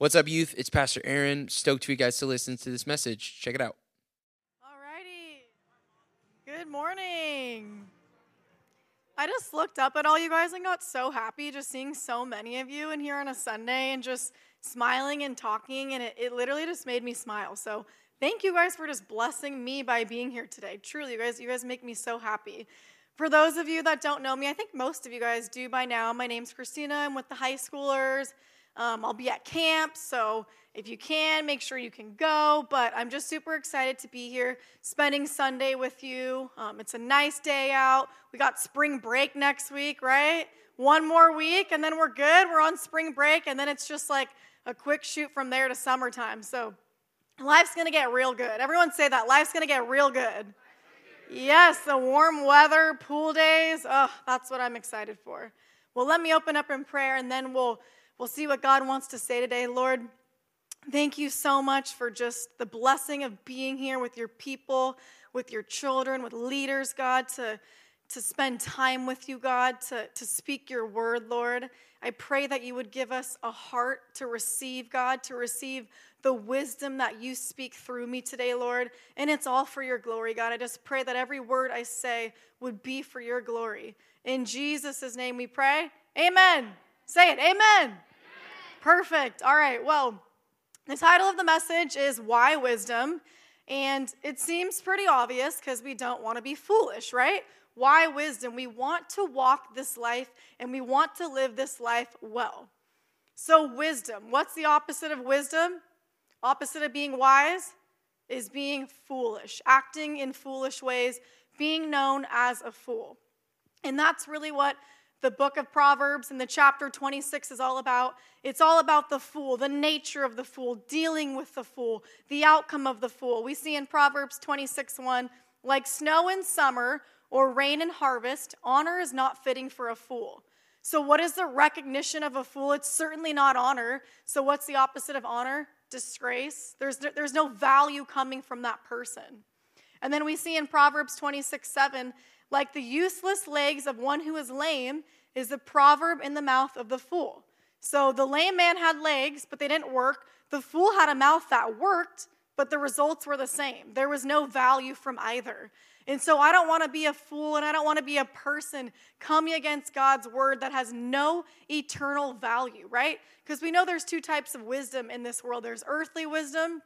What's up, youth? It's Pastor Aaron. Stoked for you guys to listen to this message. Check it out. Alrighty. Good morning. I just looked up at all you guys and got so happy just seeing so many of you in here on a Sunday and just smiling and talking, and it, it literally just made me smile. So thank you guys for just blessing me by being here today. Truly, you guys, you guys make me so happy. For those of you that don't know me, I think most of you guys do by now. My name's Christina. I'm with the high schoolers. Um, I'll be at camp, so if you can, make sure you can go. But I'm just super excited to be here, spending Sunday with you. Um, it's a nice day out. We got spring break next week, right? One more week, and then we're good. We're on spring break, and then it's just like a quick shoot from there to summertime. So life's gonna get real good. Everyone say that. Life's gonna get real good. Yes, the warm weather, pool days. Oh, that's what I'm excited for. Well, let me open up in prayer, and then we'll We'll see what God wants to say today. Lord, thank you so much for just the blessing of being here with your people, with your children, with leaders, God, to, to spend time with you, God, to, to speak your word, Lord. I pray that you would give us a heart to receive, God, to receive the wisdom that you speak through me today, Lord. And it's all for your glory, God. I just pray that every word I say would be for your glory. In Jesus' name we pray. Amen. Say it. Amen. Perfect. All right. Well, the title of the message is Why Wisdom? And it seems pretty obvious because we don't want to be foolish, right? Why wisdom? We want to walk this life and we want to live this life well. So, wisdom. What's the opposite of wisdom? Opposite of being wise is being foolish, acting in foolish ways, being known as a fool. And that's really what the book of Proverbs and the chapter 26 is all about. It's all about the fool, the nature of the fool, dealing with the fool, the outcome of the fool. We see in Proverbs 26 1, like snow in summer or rain in harvest, honor is not fitting for a fool. So, what is the recognition of a fool? It's certainly not honor. So, what's the opposite of honor? Disgrace. There's, there's no value coming from that person. And then we see in Proverbs 26 7, like the useless legs of one who is lame is the proverb in the mouth of the fool. So the lame man had legs, but they didn't work. The fool had a mouth that worked, but the results were the same. There was no value from either. And so I don't want to be a fool and I don't want to be a person coming against God's word that has no eternal value, right? Because we know there's two types of wisdom in this world there's earthly wisdom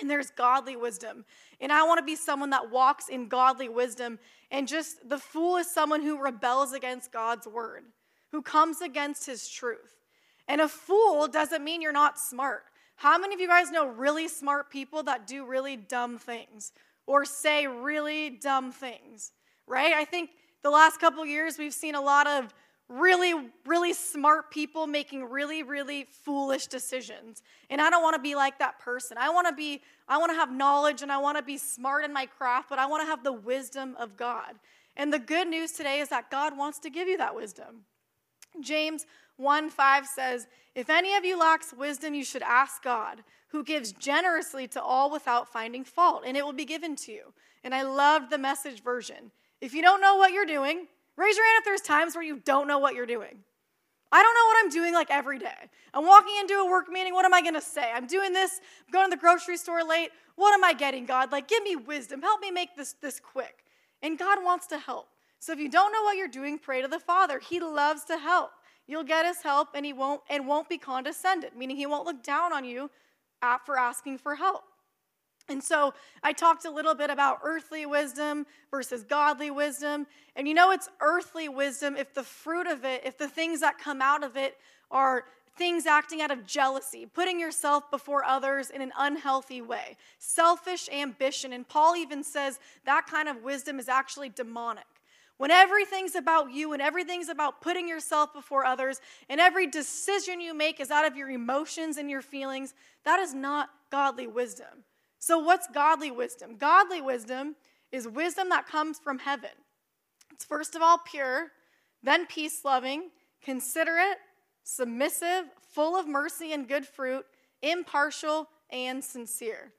and there's godly wisdom. And I want to be someone that walks in godly wisdom. And just the fool is someone who rebels against God's word, who comes against his truth. And a fool doesn't mean you're not smart. How many of you guys know really smart people that do really dumb things or say really dumb things? Right? I think the last couple years we've seen a lot of really, really smart people making really, really foolish decisions. And I don't want to be like that person. I want to be, I want to have knowledge and I want to be smart in my craft, but I want to have the wisdom of God. And the good news today is that God wants to give you that wisdom. James 1 5 says, If any of you lacks wisdom, you should ask God, who gives generously to all without finding fault, and it will be given to you. And I loved the message version. If you don't know what you're doing, Raise your hand if there's times where you don't know what you're doing. I don't know what I'm doing like every day. I'm walking into a work meeting. What am I going to say? I'm doing this. I'm going to the grocery store late. What am I getting, God? Like, give me wisdom. Help me make this, this quick. And God wants to help. So if you don't know what you're doing, pray to the Father. He loves to help. You'll get his help and he won't and won't be condescended, meaning he won't look down on you for asking for help. And so I talked a little bit about earthly wisdom versus godly wisdom. And you know, it's earthly wisdom if the fruit of it, if the things that come out of it are things acting out of jealousy, putting yourself before others in an unhealthy way, selfish ambition. And Paul even says that kind of wisdom is actually demonic. When everything's about you and everything's about putting yourself before others, and every decision you make is out of your emotions and your feelings, that is not godly wisdom. So, what's godly wisdom? Godly wisdom is wisdom that comes from heaven. It's first of all pure, then peace loving, considerate, submissive, full of mercy and good fruit, impartial, and sincere.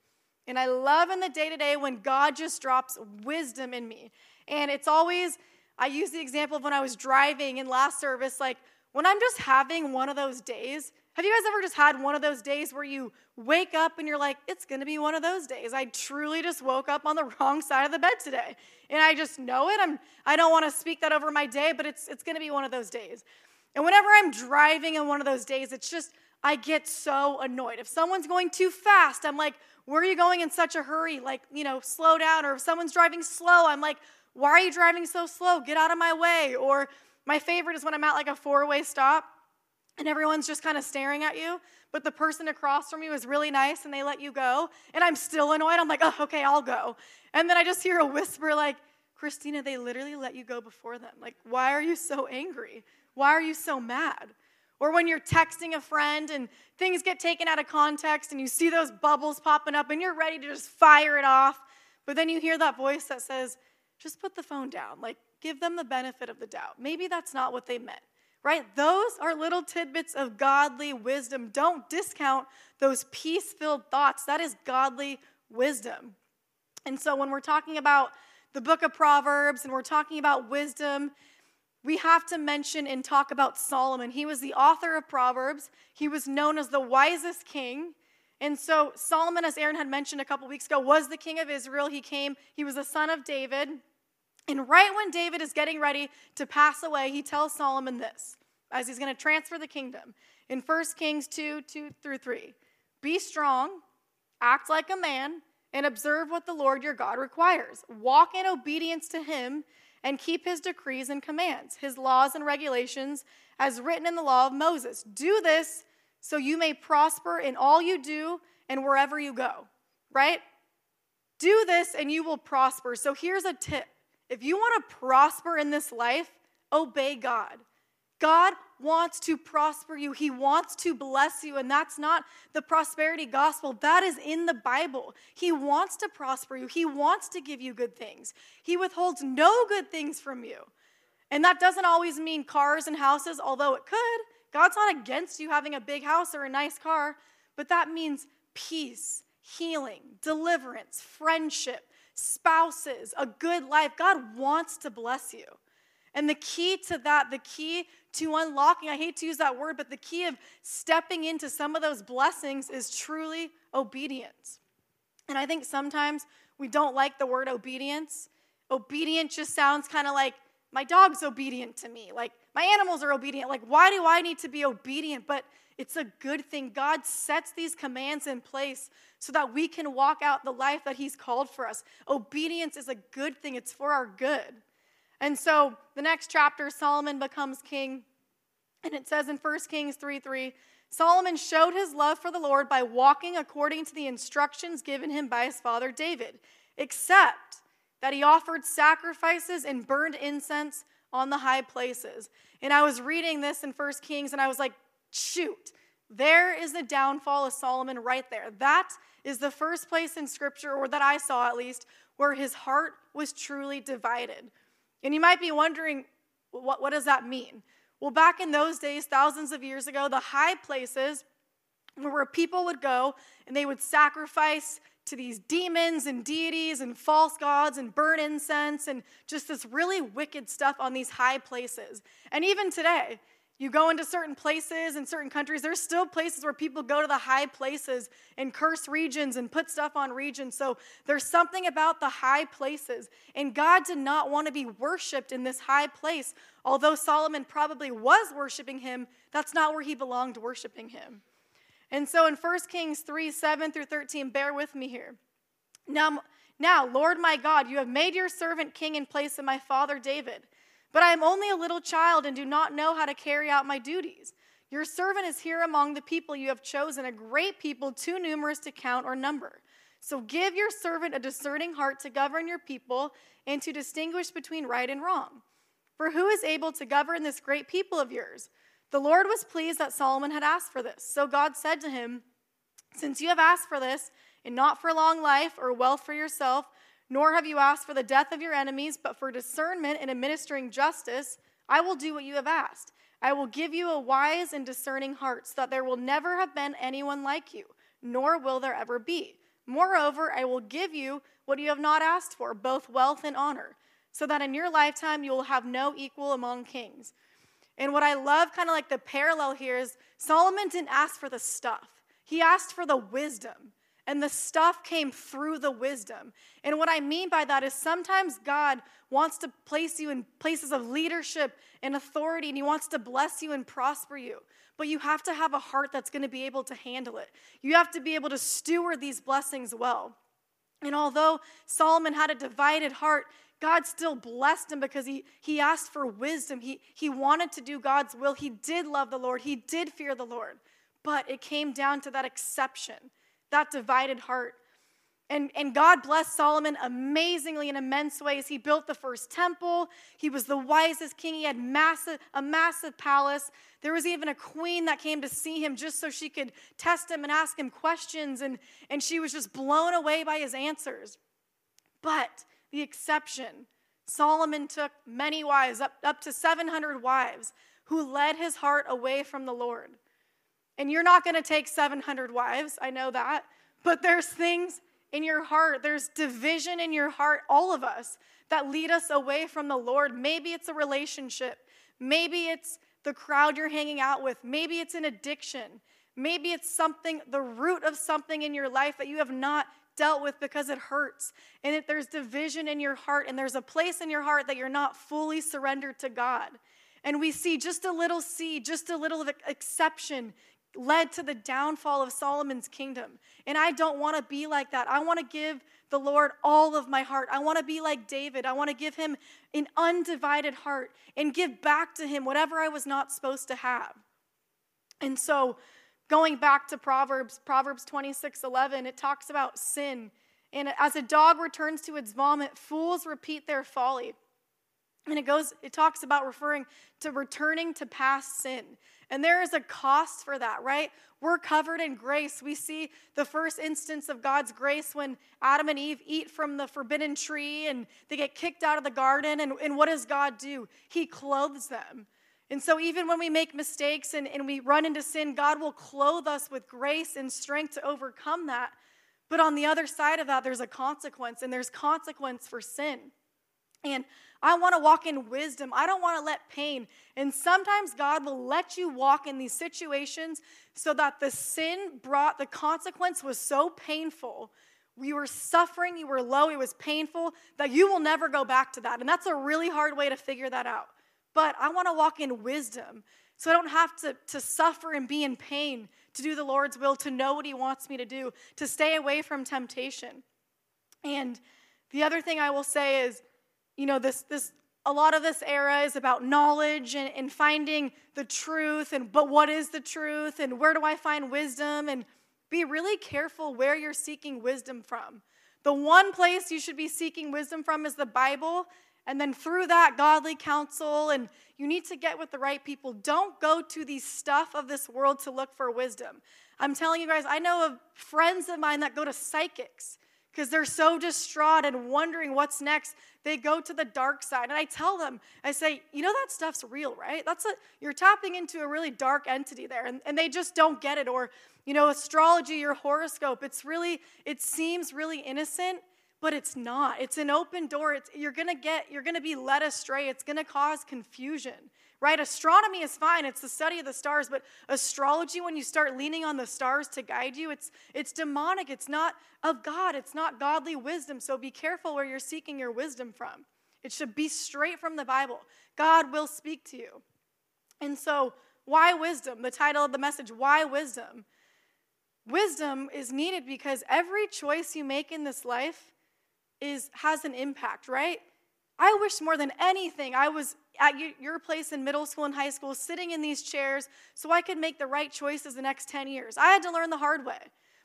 And I love in the day to day when God just drops wisdom in me. And it's always, I use the example of when I was driving in last service, like when I'm just having one of those days, Have you guys ever just had one of those days where you wake up and you're like, it's gonna be one of those days? I truly just woke up on the wrong side of the bed today. And I just know it. I'm, I don't wanna speak that over my day, but it's, it's gonna be one of those days. And whenever I'm driving in one of those days, it's just, I get so annoyed. If someone's going too fast, I'm like, where are you going in such a hurry? Like, you know, slow down. Or if someone's driving slow, I'm like, why are you driving so slow? Get out of my way. Or my favorite is when I'm at like a four way stop and everyone's just kind of staring at you, but the person across from you is really nice and they let you go, and I'm still annoyed. I'm like, oh, okay, I'll go. And then I just hear a whisper like, Christina, they literally let you go before them. Like, why are you so angry? Why are you so mad? Or when you're texting a friend and things get taken out of context and you see those bubbles popping up and you're ready to just fire it off, but then you hear that voice that says, just put the phone down. Like, give them the benefit of the doubt. Maybe that's not what they meant right? Those are little tidbits of godly wisdom. Don't discount those peace filled thoughts. That is godly wisdom. And so when we're talking about the book of Proverbs and we're talking about wisdom, we have to mention and talk about Solomon. He was the author of Proverbs, he was known as the wisest king. And so, Solomon, as Aaron had mentioned a couple weeks ago, was the king of Israel. He came, he was the son of David. And right when David is getting ready to pass away, he tells Solomon this as he's going to transfer the kingdom in 1 Kings 2 2 through 3. Be strong, act like a man, and observe what the Lord your God requires. Walk in obedience to him and keep his decrees and commands, his laws and regulations, as written in the law of Moses. Do this so you may prosper in all you do and wherever you go, right? Do this and you will prosper. So here's a tip if you want to prosper in this life, obey God. God wants to prosper you. He wants to bless you. And that's not the prosperity gospel. That is in the Bible. He wants to prosper you. He wants to give you good things. He withholds no good things from you. And that doesn't always mean cars and houses, although it could. God's not against you having a big house or a nice car, but that means peace, healing, deliverance, friendship, spouses, a good life. God wants to bless you. And the key to that, the key to unlocking, I hate to use that word, but the key of stepping into some of those blessings is truly obedience. And I think sometimes we don't like the word obedience. Obedient just sounds kind of like my dog's obedient to me, like my animals are obedient. Like, why do I need to be obedient? But it's a good thing. God sets these commands in place so that we can walk out the life that He's called for us. Obedience is a good thing, it's for our good. And so the next chapter, Solomon becomes king. And it says in 1 Kings 3 3, Solomon showed his love for the Lord by walking according to the instructions given him by his father David, except that he offered sacrifices and burned incense on the high places. And I was reading this in 1 Kings and I was like, shoot, there is the downfall of Solomon right there. That is the first place in scripture, or that I saw at least, where his heart was truly divided. And you might be wondering, what, what does that mean? Well, back in those days, thousands of years ago, the high places were where people would go and they would sacrifice to these demons and deities and false gods and burn incense and just this really wicked stuff on these high places. And even today, you go into certain places in certain countries, there's still places where people go to the high places and curse regions and put stuff on regions. So there's something about the high places. And God did not want to be worshiped in this high place. Although Solomon probably was worshiping him, that's not where he belonged worshiping him. And so in 1 Kings 3 7 through 13, bear with me here. Now, now, Lord my God, you have made your servant king in place of my father David. But I am only a little child and do not know how to carry out my duties. Your servant is here among the people you have chosen, a great people too numerous to count or number. So give your servant a discerning heart to govern your people and to distinguish between right and wrong. For who is able to govern this great people of yours? The Lord was pleased that Solomon had asked for this. So God said to him, Since you have asked for this, and not for long life or wealth for yourself, nor have you asked for the death of your enemies, but for discernment in administering justice, I will do what you have asked. I will give you a wise and discerning heart, so that there will never have been anyone like you, nor will there ever be. Moreover, I will give you what you have not asked for, both wealth and honor, so that in your lifetime you will have no equal among kings. And what I love, kind of like the parallel here, is Solomon didn't ask for the stuff, he asked for the wisdom. And the stuff came through the wisdom. And what I mean by that is sometimes God wants to place you in places of leadership and authority, and He wants to bless you and prosper you. But you have to have a heart that's going to be able to handle it. You have to be able to steward these blessings well. And although Solomon had a divided heart, God still blessed him because he, he asked for wisdom. He, he wanted to do God's will. He did love the Lord. He did fear the Lord. But it came down to that exception, that divided heart. And, and God blessed Solomon amazingly in immense ways. He built the first temple. He was the wisest king. He had massive, a massive palace. There was even a queen that came to see him just so she could test him and ask him questions. And, and she was just blown away by his answers. But the exception, Solomon took many wives, up, up to 700 wives, who led his heart away from the Lord. And you're not going to take 700 wives, I know that. But there's things in your heart, there's division in your heart, all of us, that lead us away from the Lord. Maybe it's a relationship, maybe it's the crowd you're hanging out with, maybe it's an addiction, maybe it's something, the root of something in your life that you have not dealt with because it hurts. And if there's division in your heart, and there's a place in your heart that you're not fully surrendered to God. And we see just a little seed, just a little exception led to the downfall of Solomon's kingdom. And I don't want to be like that. I want to give the Lord all of my heart. I want to be like David. I want to give him an undivided heart and give back to him whatever I was not supposed to have. And so, going back to Proverbs, Proverbs 26 11, it talks about sin. And as a dog returns to its vomit, fools repeat their folly. And it goes, it talks about referring to returning to past sin. And there is a cost for that, right? We're covered in grace. We see the first instance of God's grace when Adam and Eve eat from the forbidden tree and they get kicked out of the garden. And, and what does God do? He clothes them. And so, even when we make mistakes and, and we run into sin, God will clothe us with grace and strength to overcome that. But on the other side of that, there's a consequence, and there's consequence for sin. And I want to walk in wisdom. I don't want to let pain. And sometimes God will let you walk in these situations so that the sin brought, the consequence was so painful. You were suffering, you were low, it was painful, that you will never go back to that. And that's a really hard way to figure that out. But I want to walk in wisdom so I don't have to, to suffer and be in pain to do the Lord's will, to know what He wants me to do, to stay away from temptation. And the other thing I will say is, you know, this, this a lot of this era is about knowledge and, and finding the truth and but what is the truth and where do I find wisdom and be really careful where you're seeking wisdom from. The one place you should be seeking wisdom from is the Bible, and then through that, godly counsel, and you need to get with the right people. Don't go to the stuff of this world to look for wisdom. I'm telling you guys, I know of friends of mine that go to psychics because they're so distraught and wondering what's next they go to the dark side. And i tell them i say you know that stuff's real right? That's a you're tapping into a really dark entity there and, and they just don't get it. Or you know astrology your horoscope it's really it seems really innocent but it's not. It's an open door. It's, you're gonna get you're gonna be led astray. It's gonna cause confusion right? Astronomy is fine, it's the study of the stars, but astrology, when you start leaning on the stars to guide you, it's, it's demonic. It's not of God, it's not godly wisdom. So be careful where you're seeking your wisdom from. It should be straight from the Bible. God will speak to you. And so, why wisdom? The title of the message, Why Wisdom? Wisdom is needed because every choice you make in this life is has an impact, right? I wish more than anything I was at your place in middle school and high school sitting in these chairs so I could make the right choices the next 10 years. I had to learn the hard way.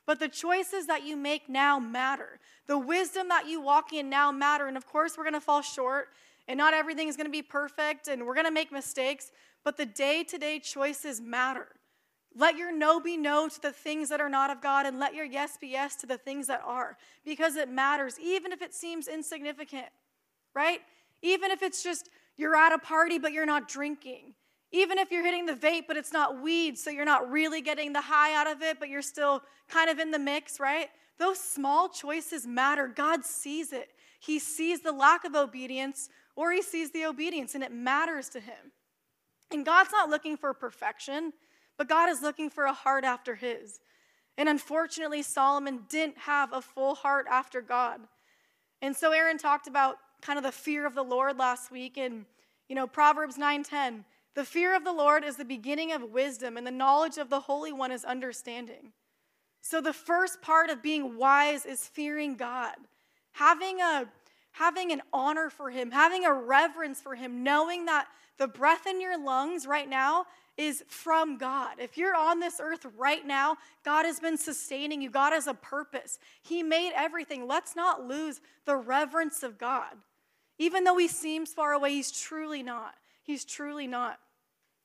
But the choices that you make now matter. The wisdom that you walk in now matter. And of course, we're going to fall short and not everything is going to be perfect and we're going to make mistakes, but the day-to-day choices matter. Let your no be no to the things that are not of God and let your yes be yes to the things that are because it matters even if it seems insignificant right? Even if it's just you're at a party but you're not drinking. Even if you're hitting the vape but it's not weed, so you're not really getting the high out of it, but you're still kind of in the mix, right? Those small choices matter. God sees it. He sees the lack of obedience or he sees the obedience, and it matters to him. And God's not looking for perfection, but God is looking for a heart after His. And unfortunately, Solomon didn't have a full heart after God. And so Aaron talked about kind of the fear of the Lord last week and you know Proverbs 9:10. The fear of the Lord is the beginning of wisdom and the knowledge of the Holy One is understanding. So the first part of being wise is fearing God. Having a having an honor for him, having a reverence for him, knowing that the breath in your lungs right now is from God. If you're on this earth right now, God has been sustaining you. God has a purpose. He made everything. Let's not lose the reverence of God. Even though he seems far away, he's truly not. He's truly not.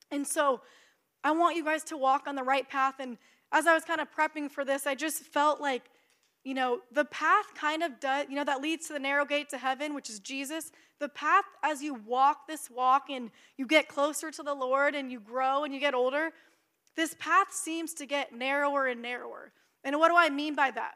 And so I want you guys to walk on the right path. And as I was kind of prepping for this, I just felt like you know, the path kind of does, you know, that leads to the narrow gate to heaven, which is Jesus. The path as you walk this walk and you get closer to the Lord and you grow and you get older, this path seems to get narrower and narrower. And what do I mean by that?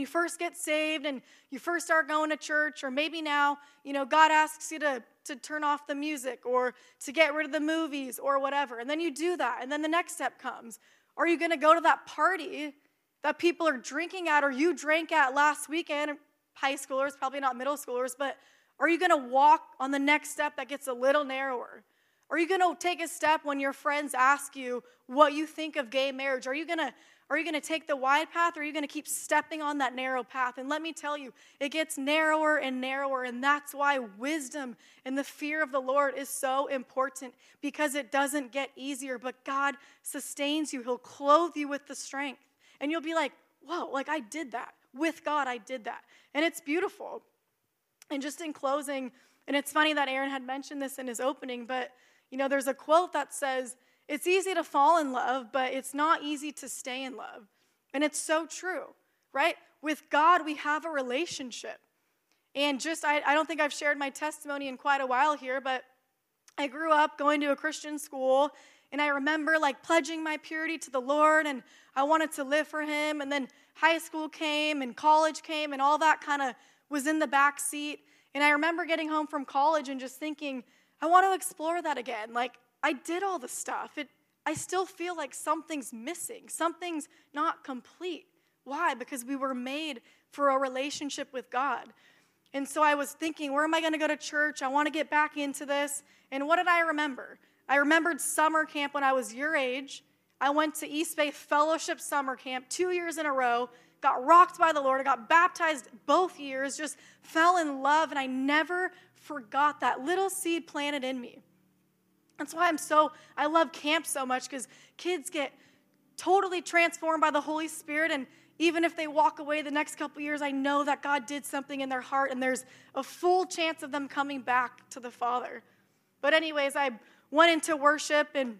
You first get saved and you first start going to church, or maybe now, you know, God asks you to, to turn off the music or to get rid of the movies or whatever. And then you do that. And then the next step comes. Are you going to go to that party that people are drinking at or you drank at last weekend, high schoolers, probably not middle schoolers, but are you going to walk on the next step that gets a little narrower? Are you going to take a step when your friends ask you what you think of gay marriage? Are you going to are you going to take the wide path or are you going to keep stepping on that narrow path? And let me tell you, it gets narrower and narrower. And that's why wisdom and the fear of the Lord is so important because it doesn't get easier, but God sustains you. He'll clothe you with the strength. And you'll be like, whoa, like I did that. With God, I did that. And it's beautiful. And just in closing, and it's funny that Aaron had mentioned this in his opening, but you know, there's a quote that says, It's easy to fall in love, but it's not easy to stay in love. And it's so true, right? With God, we have a relationship. And just, I, I don't think I've shared my testimony in quite a while here, but I grew up going to a Christian school and I remember like pledging my purity to the Lord and I wanted to live for Him. And then high school came and college came and all that kind of was in the back seat. And I remember getting home from college and just thinking, I want to explore that again. Like I did all the stuff. It, I still feel like something's missing, something's not complete. Why? Because we were made for a relationship with God. And so I was thinking, where am I going to go to church? I want to get back into this. And what did I remember? I remembered summer camp when I was your age. I went to East Bay Fellowship Summer Camp two years in a row, got rocked by the Lord, I got baptized both years, just fell in love, and I never forgot that little seed planted in me. That's why I'm so, I love camp so much because kids get totally transformed by the Holy Spirit. And even if they walk away the next couple years, I know that God did something in their heart and there's a full chance of them coming back to the Father. But, anyways, I went into worship, and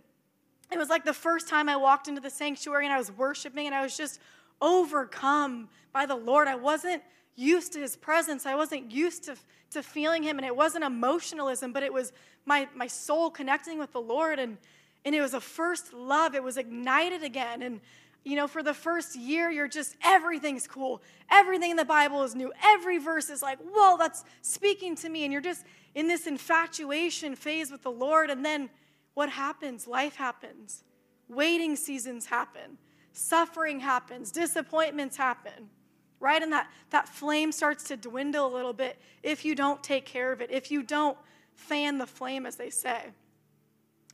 it was like the first time I walked into the sanctuary and I was worshiping, and I was just overcome by the Lord. I wasn't used to his presence. I wasn't used to, to feeling him, and it wasn't emotionalism, but it was my, my soul connecting with the Lord, and, and it was a first love. It was ignited again. And you know, for the first year, you're just, everything's cool. Everything in the Bible is new. Every verse is like, whoa, that's speaking to me. And you're just in this infatuation phase with the Lord. And then what happens? Life happens. Waiting seasons happen. Suffering happens. Disappointments happen. Right? And that, that flame starts to dwindle a little bit if you don't take care of it, if you don't fan the flame, as they say.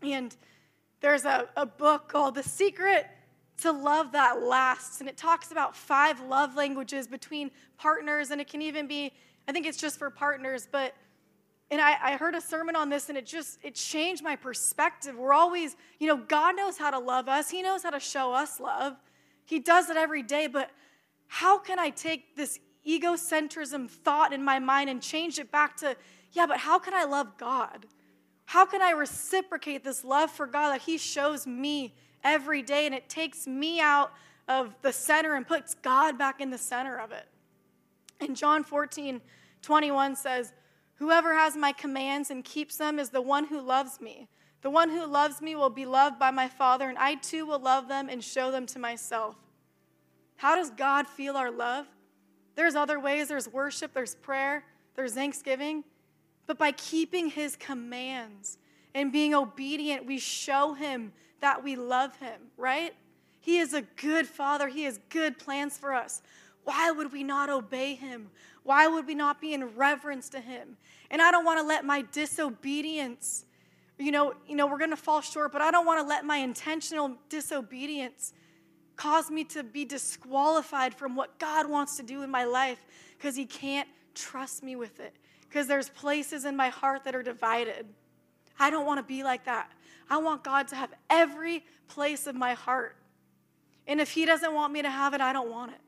And there's a, a book called The Secret to love that lasts. And it talks about five love languages between partners, and it can even be, I think it's just for partners, but and I, I, heard a sermon on this and it just it changed my perspective we're always you know god knows how to love us he knows how to show us love he does it every day but how can i take this egocentrism thought in my mind and change it back to yeah but how can i love god how can i reciprocate this love for god that he shows me every day, and it takes me out of the center and puts God back in the center of it. And John 14, 21 says, Whoever has my commands and keeps them is the one who loves me. The one who loves me will be loved by my Father, and I too will love them and show them to myself. How does God feel our love? There's other ways there's worship, there's prayer, there's thanksgiving, but by keeping his commands and being obedient, we show him that we love him, right? He is a good father. He has good plans for us. Why would we not obey him? Why would we not be in reverence to him? And I don't want to let my disobedience, you know, you know, we're going to fall short, but I don't want to let my intentional disobedience cause me to be disqualified from what God wants to do in my life because he can't trust me with it. Because there's places in my heart that are divided. I don't want to be like that. I want God to have every place of my heart. And if He doesn't want me to have it, I don't want it.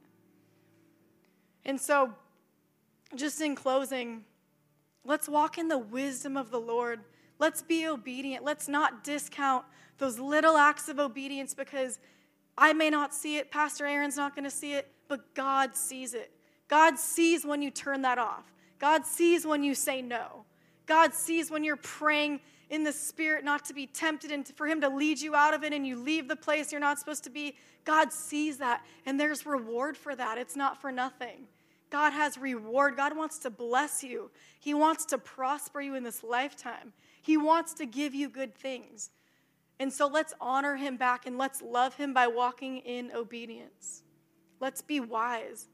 And so, just in closing, let's walk in the wisdom of the Lord. Let's be obedient. Let's not discount those little acts of obedience because I may not see it, Pastor Aaron's not going to see it, but God sees it. God sees when you turn that off. God sees when you say no. God sees when you're praying in the spirit not to be tempted and for him to lead you out of it and you leave the place you're not supposed to be. God sees that and there's reward for that. It's not for nothing. God has reward. God wants to bless you. He wants to prosper you in this lifetime. He wants to give you good things. And so let's honor him back and let's love him by walking in obedience. Let's be wise.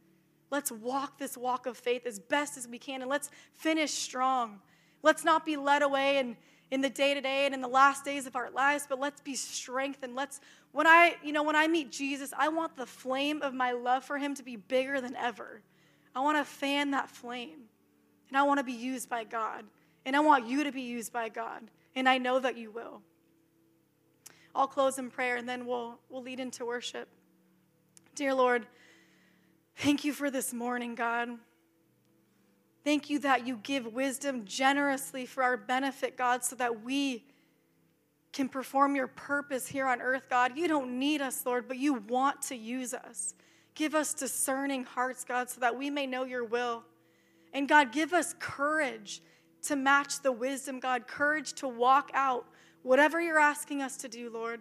Let's walk this walk of faith as best as we can and let's finish strong. Let's not be led away and in the day to day and in the last days of our lives, but let's be strengthened. Let's, when I, you know, when I meet Jesus, I want the flame of my love for him to be bigger than ever. I want to fan that flame. And I want to be used by God. And I want you to be used by God. And I know that you will. I'll close in prayer and then we'll, we'll lead into worship. Dear Lord, thank you for this morning, God. Thank you that you give wisdom generously for our benefit, God, so that we can perform your purpose here on earth, God. You don't need us, Lord, but you want to use us. Give us discerning hearts, God, so that we may know your will. And God, give us courage to match the wisdom, God, courage to walk out whatever you're asking us to do, Lord.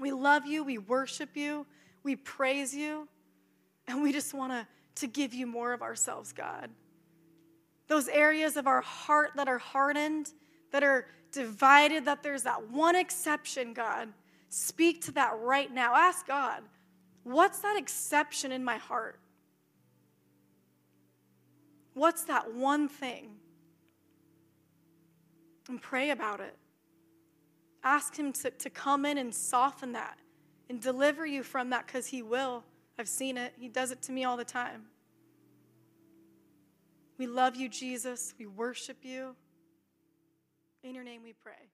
We love you, we worship you, we praise you, and we just want to, to give you more of ourselves, God. Those areas of our heart that are hardened, that are divided, that there's that one exception, God. Speak to that right now. Ask God, what's that exception in my heart? What's that one thing? And pray about it. Ask Him to, to come in and soften that and deliver you from that because He will. I've seen it, He does it to me all the time. We love you, Jesus. We worship you. In your name we pray.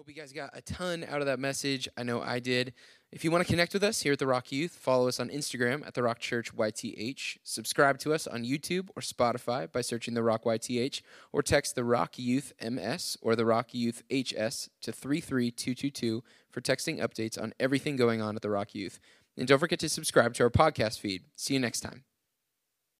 Hope you guys got a ton out of that message. I know I did. If you want to connect with us here at the Rock Youth, follow us on Instagram at the Rock Church YTH. Subscribe to us on YouTube or Spotify by searching the Rock YTH, or text the Rock Youth MS or the Rock Youth HS to 33222 for texting updates on everything going on at the Rock Youth. And don't forget to subscribe to our podcast feed. See you next time.